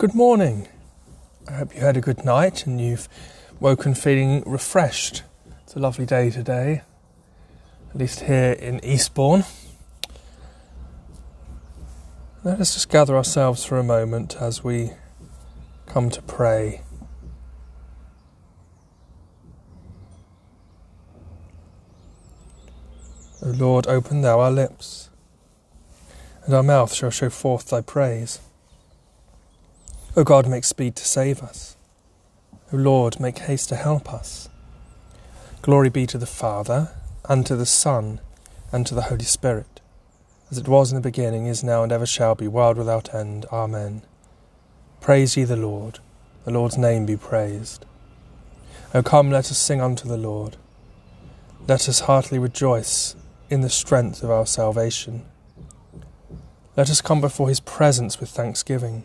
Good morning. I hope you had a good night and you've woken feeling refreshed. It's a lovely day today, at least here in Eastbourne. Let us just gather ourselves for a moment as we come to pray. O Lord, open thou our lips, and our mouth shall show forth thy praise. O God, make speed to save us. O Lord, make haste to help us. Glory be to the Father, and to the Son, and to the Holy Spirit, as it was in the beginning, is now, and ever shall be, world without end. Amen. Praise ye the Lord. The Lord's name be praised. O come, let us sing unto the Lord. Let us heartily rejoice in the strength of our salvation. Let us come before his presence with thanksgiving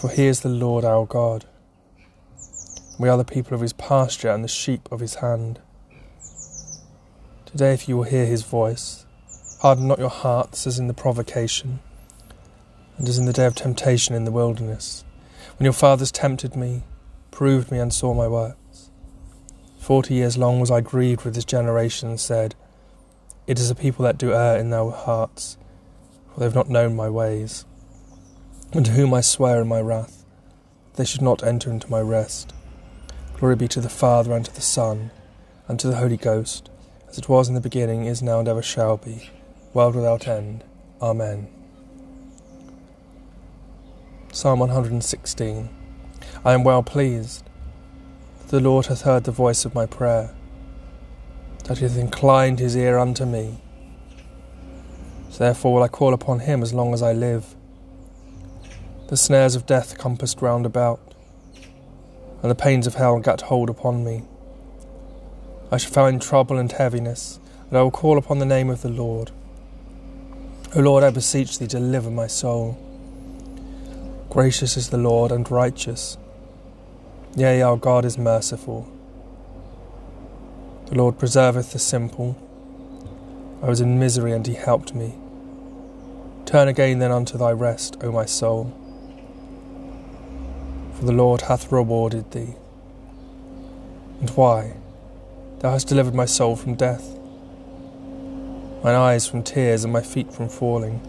For he is the Lord our God. We are the people of his pasture and the sheep of his hand. Today, if you will hear his voice, harden not your hearts as in the provocation, and as in the day of temptation in the wilderness, when your fathers tempted me, proved me, and saw my works. Forty years long was I grieved with this generation, and said, It is a people that do err in their hearts, for they have not known my ways and to whom I swear in my wrath, they should not enter into my rest. Glory be to the Father, and to the Son, and to the Holy Ghost, as it was in the beginning, is now, and ever shall be, world without end. Amen. Psalm 116 I am well pleased that the Lord hath heard the voice of my prayer, that he hath inclined his ear unto me. So therefore will I call upon him as long as I live. The snares of death compassed round about, and the pains of hell gat hold upon me. I shall find trouble and heaviness, and I will call upon the name of the Lord. O Lord, I beseech thee, deliver my soul. Gracious is the Lord and righteous. Yea, our God is merciful. The Lord preserveth the simple. I was in misery, and he helped me. Turn again then unto thy rest, O my soul for the Lord hath rewarded thee. And why? Thou hast delivered my soul from death, mine eyes from tears, and my feet from falling.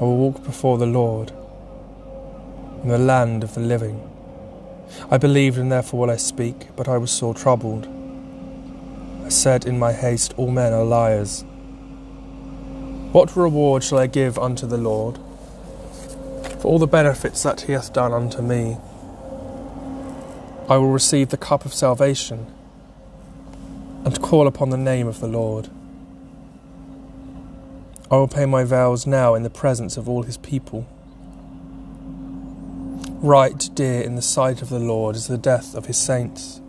I will walk before the Lord in the land of the living. I believed, and therefore will I speak, but I was sore troubled. I said in my haste, All men are liars. What reward shall I give unto the Lord? For all the benefits that he hath done unto me. I will receive the cup of salvation and call upon the name of the Lord. I will pay my vows now in the presence of all his people. Right dear in the sight of the Lord is the death of his saints.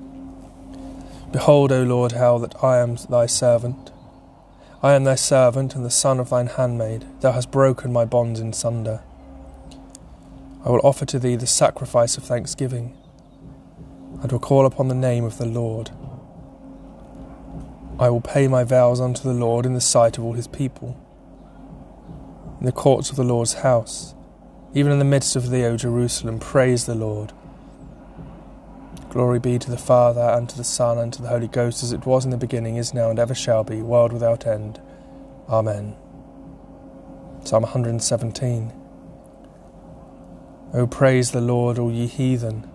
Behold, O Lord, how that I am thy servant. I am thy servant and the son of thine handmaid. Thou hast broken my bonds in sunder. I will offer to thee the sacrifice of thanksgiving, and will call upon the name of the Lord. I will pay my vows unto the Lord in the sight of all his people, in the courts of the Lord's house, even in the midst of thee, O Jerusalem, praise the Lord. Glory be to the Father, and to the Son, and to the Holy Ghost, as it was in the beginning, is now, and ever shall be, world without end. Amen. Psalm 117. O praise the Lord, all ye heathen.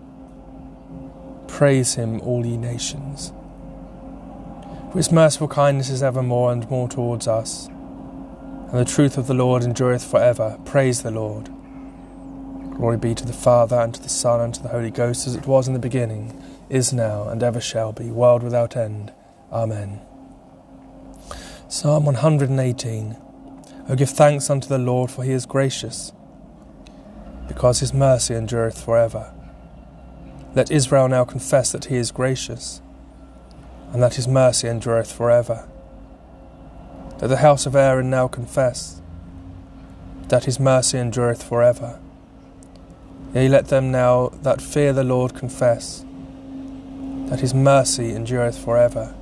Praise him, all ye nations. For his merciful kindness is ever more and more towards us, and the truth of the Lord endureth for ever. Praise the Lord. Glory be to the Father, and to the Son, and to the Holy Ghost, as it was in the beginning, is now, and ever shall be, world without end. Amen. Psalm 118. O give thanks unto the Lord, for he is gracious because his mercy endureth for ever. Let Israel now confess that he is gracious, and that his mercy endureth for ever. Let the house of Aaron now confess that his mercy endureth for ever. Yea, let them now that fear the Lord confess that his mercy endureth for ever.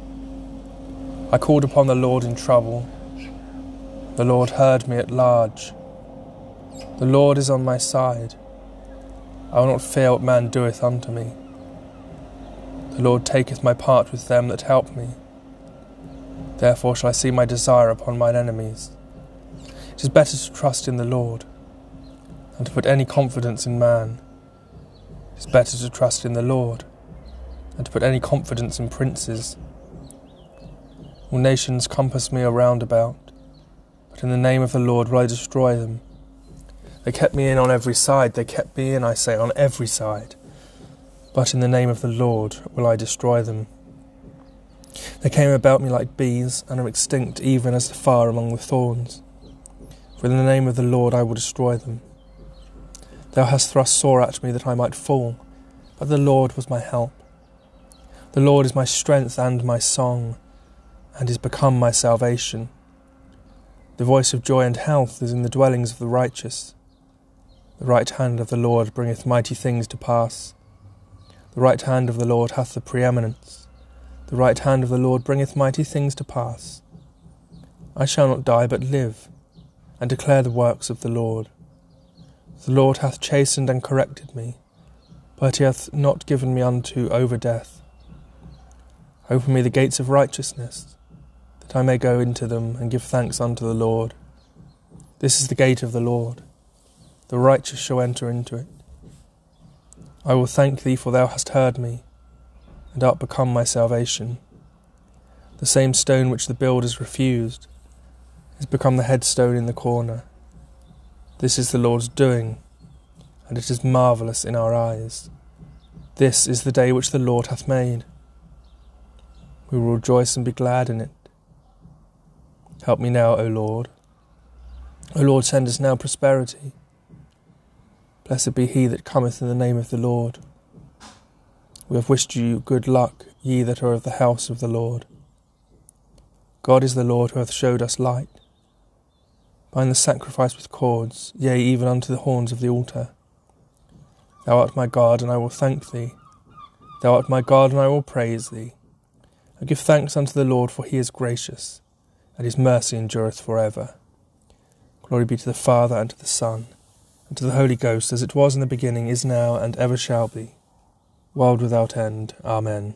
I called upon the Lord in trouble. The Lord heard me at large. The Lord is on my side. I will not fear what man doeth unto me. The Lord taketh my part with them that help me. Therefore shall I see my desire upon mine enemies. It is better to trust in the Lord than to put any confidence in man. It is better to trust in the Lord than to put any confidence in princes. All nations compass me around about, but in the name of the Lord will I destroy them. They kept me in on every side. They kept me in, I say, on every side. But in the name of the Lord will I destroy them. They came about me like bees, and are extinct even as the fire among the thorns. For in the name of the Lord I will destroy them. Thou hast thrust sore at me that I might fall, but the Lord was my help. The Lord is my strength and my song, and is become my salvation. The voice of joy and health is in the dwellings of the righteous. The right hand of the Lord bringeth mighty things to pass. The right hand of the Lord hath the preeminence. The right hand of the Lord bringeth mighty things to pass. I shall not die, but live, and declare the works of the Lord. The Lord hath chastened and corrected me, but he hath not given me unto over death. Open me the gates of righteousness, that I may go into them and give thanks unto the Lord. This is the gate of the Lord the righteous shall enter into it. I will thank thee, for thou hast heard me, and art become my salvation. The same stone which the builders refused is become the headstone in the corner. This is the Lord's doing, and it is marvellous in our eyes. This is the day which the Lord hath made. We will rejoice and be glad in it. Help me now, O Lord. O Lord, send us now prosperity. Blessed be he that cometh in the name of the Lord. We have wished you good luck, ye that are of the house of the Lord. God is the Lord who hath showed us light. Bind the sacrifice with cords, yea, even unto the horns of the altar. Thou art my God, and I will thank thee. Thou art my God, and I will praise thee. I give thanks unto the Lord, for he is gracious, and his mercy endureth for ever. Glory be to the Father, and to the Son, and to the Holy Ghost, as it was in the beginning, is now, and ever shall be, world without end. Amen.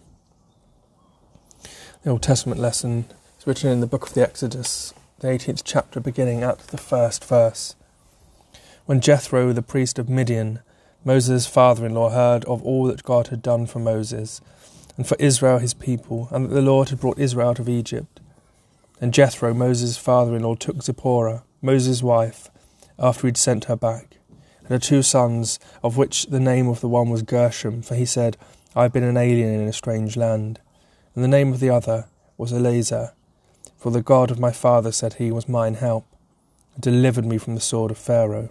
The Old Testament lesson is written in the book of the Exodus, the 18th chapter, beginning at the first verse. When Jethro, the priest of Midian, Moses' father in law, heard of all that God had done for Moses and for Israel his people, and that the Lord had brought Israel out of Egypt, then Jethro, Moses' father in law, took Zipporah, Moses' wife, after he had sent her back and two sons, of which the name of the one was Gershom, for he said, I have been an alien in a strange land. And the name of the other was Eliezer, for the God of my father, said he, was mine help, and delivered me from the sword of Pharaoh.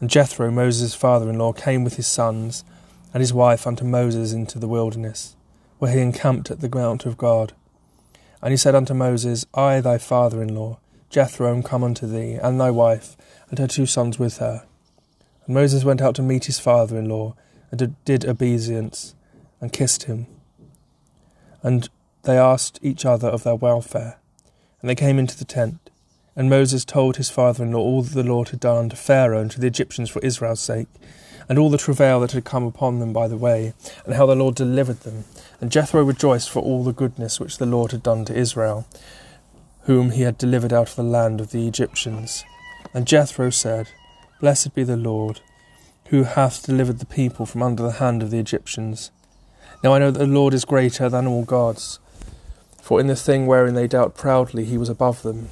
And Jethro, Moses' father in law, came with his sons and his wife unto Moses into the wilderness, where he encamped at the mount of God. And he said unto Moses, I, thy father in law, Jethro, come unto thee, and thy wife, and her two sons with her. And Moses went out to meet his father in law, and did obeisance, and kissed him. And they asked each other of their welfare. And they came into the tent. And Moses told his father in law all that the Lord had done unto Pharaoh and to the Egyptians for Israel's sake, and all the travail that had come upon them by the way, and how the Lord delivered them. And Jethro rejoiced for all the goodness which the Lord had done to Israel, whom he had delivered out of the land of the Egyptians. And Jethro said, Blessed be the Lord, who hath delivered the people from under the hand of the Egyptians. Now I know that the Lord is greater than all gods, for in the thing wherein they dealt proudly he was above them.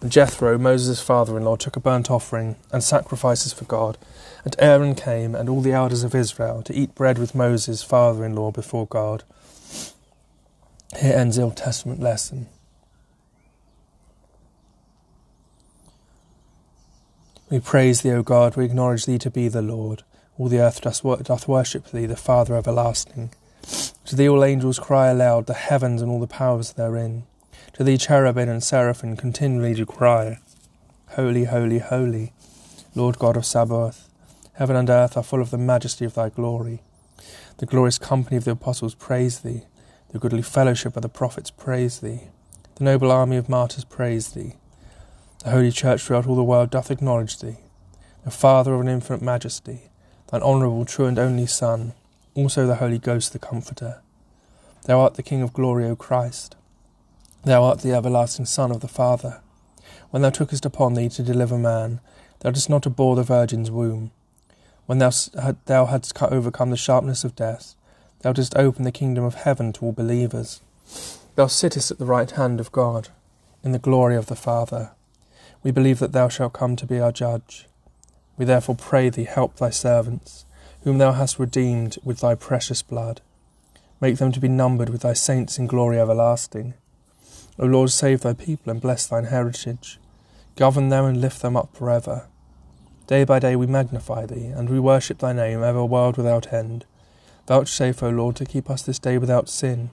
And Jethro, Moses' father in law, took a burnt offering and sacrifices for God. And Aaron came, and all the elders of Israel, to eat bread with Moses' father in law before God. Here ends the Old Testament lesson. We praise thee, O God, we acknowledge thee to be the Lord. All the earth doth worship thee, the Father everlasting. To thee all angels cry aloud, the heavens and all the powers therein. To thee cherubim and seraphim continually do cry, Holy, holy, holy, Lord God of Sabaoth. Heaven and earth are full of the majesty of thy glory. The glorious company of the apostles praise thee. The goodly fellowship of the prophets praise thee. The noble army of martyrs praise thee. The Holy Church throughout all the world doth acknowledge thee, the Father of an infinite majesty, thine honourable, true, and only Son, also the Holy Ghost, the Comforter. Thou art the King of glory, O Christ. Thou art the everlasting Son of the Father. When thou tookest upon thee to deliver man, thou didst not abhor the Virgin's womb. When thou, thou hadst overcome the sharpness of death, thou didst open the kingdom of heaven to all believers. Thou sittest at the right hand of God, in the glory of the Father. We believe that thou shalt come to be our judge. We therefore pray thee, help thy servants, whom thou hast redeemed with thy precious blood. Make them to be numbered with thy saints in glory everlasting. O Lord, save thy people and bless thine heritage. Govern them and lift them up forever. Day by day we magnify thee, and we worship thy name, ever world without end. Vouchsafe, O Lord, to keep us this day without sin.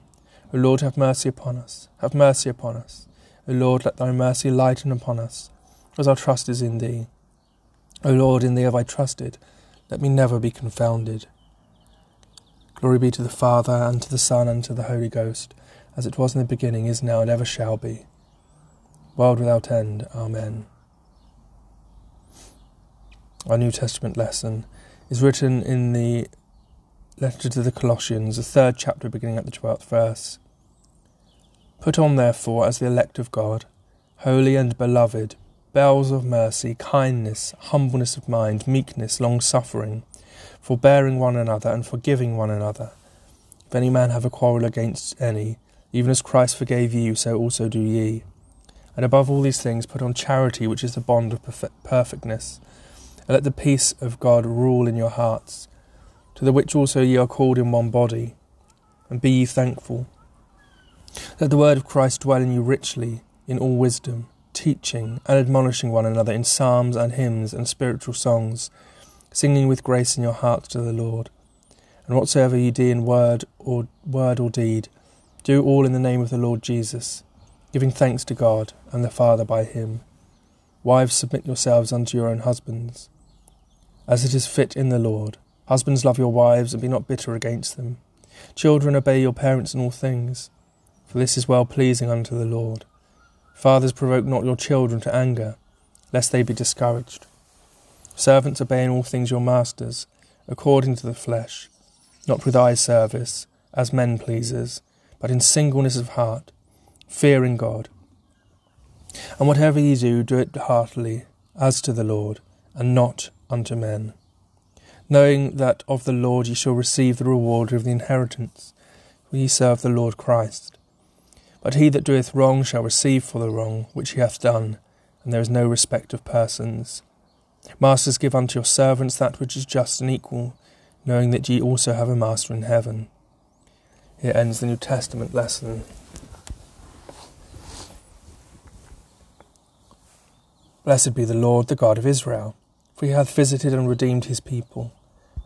O Lord, have mercy upon us. Have mercy upon us. O Lord, let thy mercy lighten upon us as our trust is in thee. O Lord, in thee have I trusted, let me never be confounded. Glory be to the Father, and to the Son, and to the Holy Ghost, as it was in the beginning, is now, and ever shall be. World without end. Amen. Our New Testament lesson is written in the letter to the Colossians, the third chapter, beginning at the twelfth verse. Put on, therefore, as the elect of God, holy and beloved, bowels of mercy, kindness, humbleness of mind, meekness, long suffering, forbearing one another, and forgiving one another. If any man have a quarrel against any, even as Christ forgave you, so also do ye. And above all these things, put on charity, which is the bond of perfect- perfectness. And let the peace of God rule in your hearts, to the which also ye are called in one body. And be ye thankful. Let the word of Christ dwell in you richly, in all wisdom teaching and admonishing one another in psalms and hymns and spiritual songs, singing with grace in your hearts to the Lord. And whatsoever ye do in word or word or deed, do all in the name of the Lord Jesus, giving thanks to God and the Father by him. Wives, submit yourselves unto your own husbands, as it is fit in the Lord. Husbands, love your wives, and be not bitter against them. Children, obey your parents in all things, for this is well pleasing unto the Lord. Fathers, provoke not your children to anger, lest they be discouraged. Servants, obey in all things your masters, according to the flesh, not with eye service, as men pleasers, but in singleness of heart, fearing God. And whatever ye do, do it heartily, as to the Lord, and not unto men, knowing that of the Lord ye shall receive the reward of the inheritance, for ye serve the Lord Christ. But he that doeth wrong shall receive for the wrong which he hath done, and there is no respect of persons. Masters, give unto your servants that which is just and equal, knowing that ye also have a master in heaven. Here ends the New Testament lesson. Blessed be the Lord, the God of Israel, for he hath visited and redeemed his people,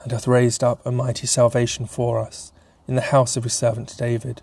and hath raised up a mighty salvation for us in the house of his servant David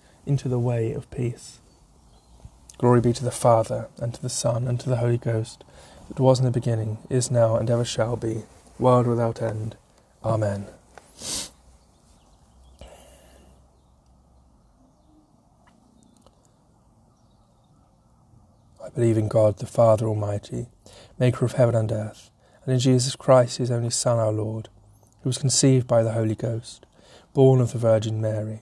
into the way of peace. Glory be to the Father, and to the Son, and to the Holy Ghost, that was in the beginning, is now, and ever shall be, world without end. Amen. I believe in God, the Father Almighty, maker of heaven and earth, and in Jesus Christ, his only Son, our Lord, who was conceived by the Holy Ghost, born of the Virgin Mary,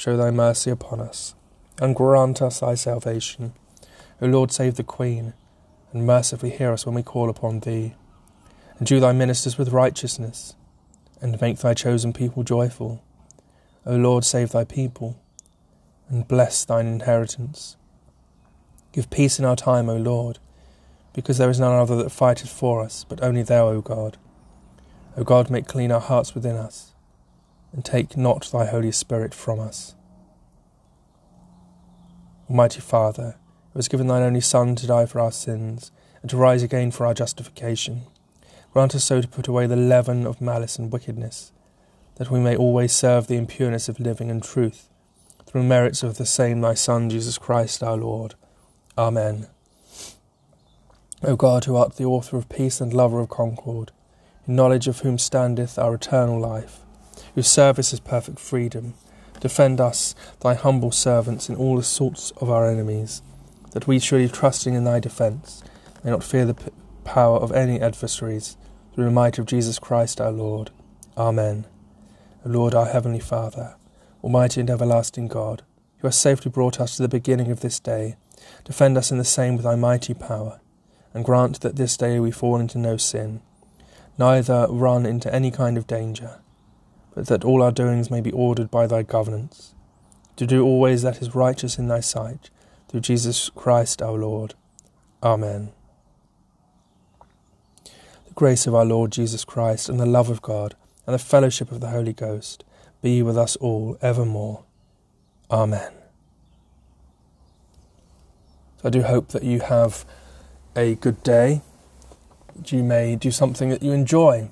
show thy mercy upon us, and grant us thy salvation. O Lord, save the Queen, and mercifully hear us when we call upon thee. Endue thy ministers with righteousness, and make thy chosen people joyful. O Lord, save thy people, and bless thine inheritance. Give peace in our time, O Lord, because there is none other that fighteth for us, but only thou, O God. O God, make clean our hearts within us, and take not thy Holy Spirit from us. Almighty Father, who hast given thine only Son to die for our sins, and to rise again for our justification, grant us so to put away the leaven of malice and wickedness, that we may always serve thee in pureness of living and truth, through merits of the same thy Son, Jesus Christ our Lord. Amen. O God, who art the author of peace and lover of concord, in knowledge of whom standeth our eternal life, whose service is perfect freedom, defend us, thy humble servants, in all assaults of our enemies, that we, surely trusting in thy defence, may not fear the p- power of any adversaries, through the might of Jesus Christ our Lord. Amen. O Lord, our heavenly Father, almighty and everlasting God, who hast safely brought us to the beginning of this day, Defend us in the same with thy mighty power, and grant that this day we fall into no sin, neither run into any kind of danger, but that all our doings may be ordered by thy governance, to do always that is righteous in thy sight, through Jesus Christ our Lord. Amen. The grace of our Lord Jesus Christ, and the love of God, and the fellowship of the Holy Ghost be with us all evermore. Amen. So I do hope that you have a good day, that you may do something that you enjoy,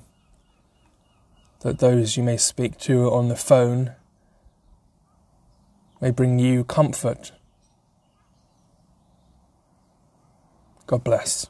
that those you may speak to on the phone may bring you comfort. God bless.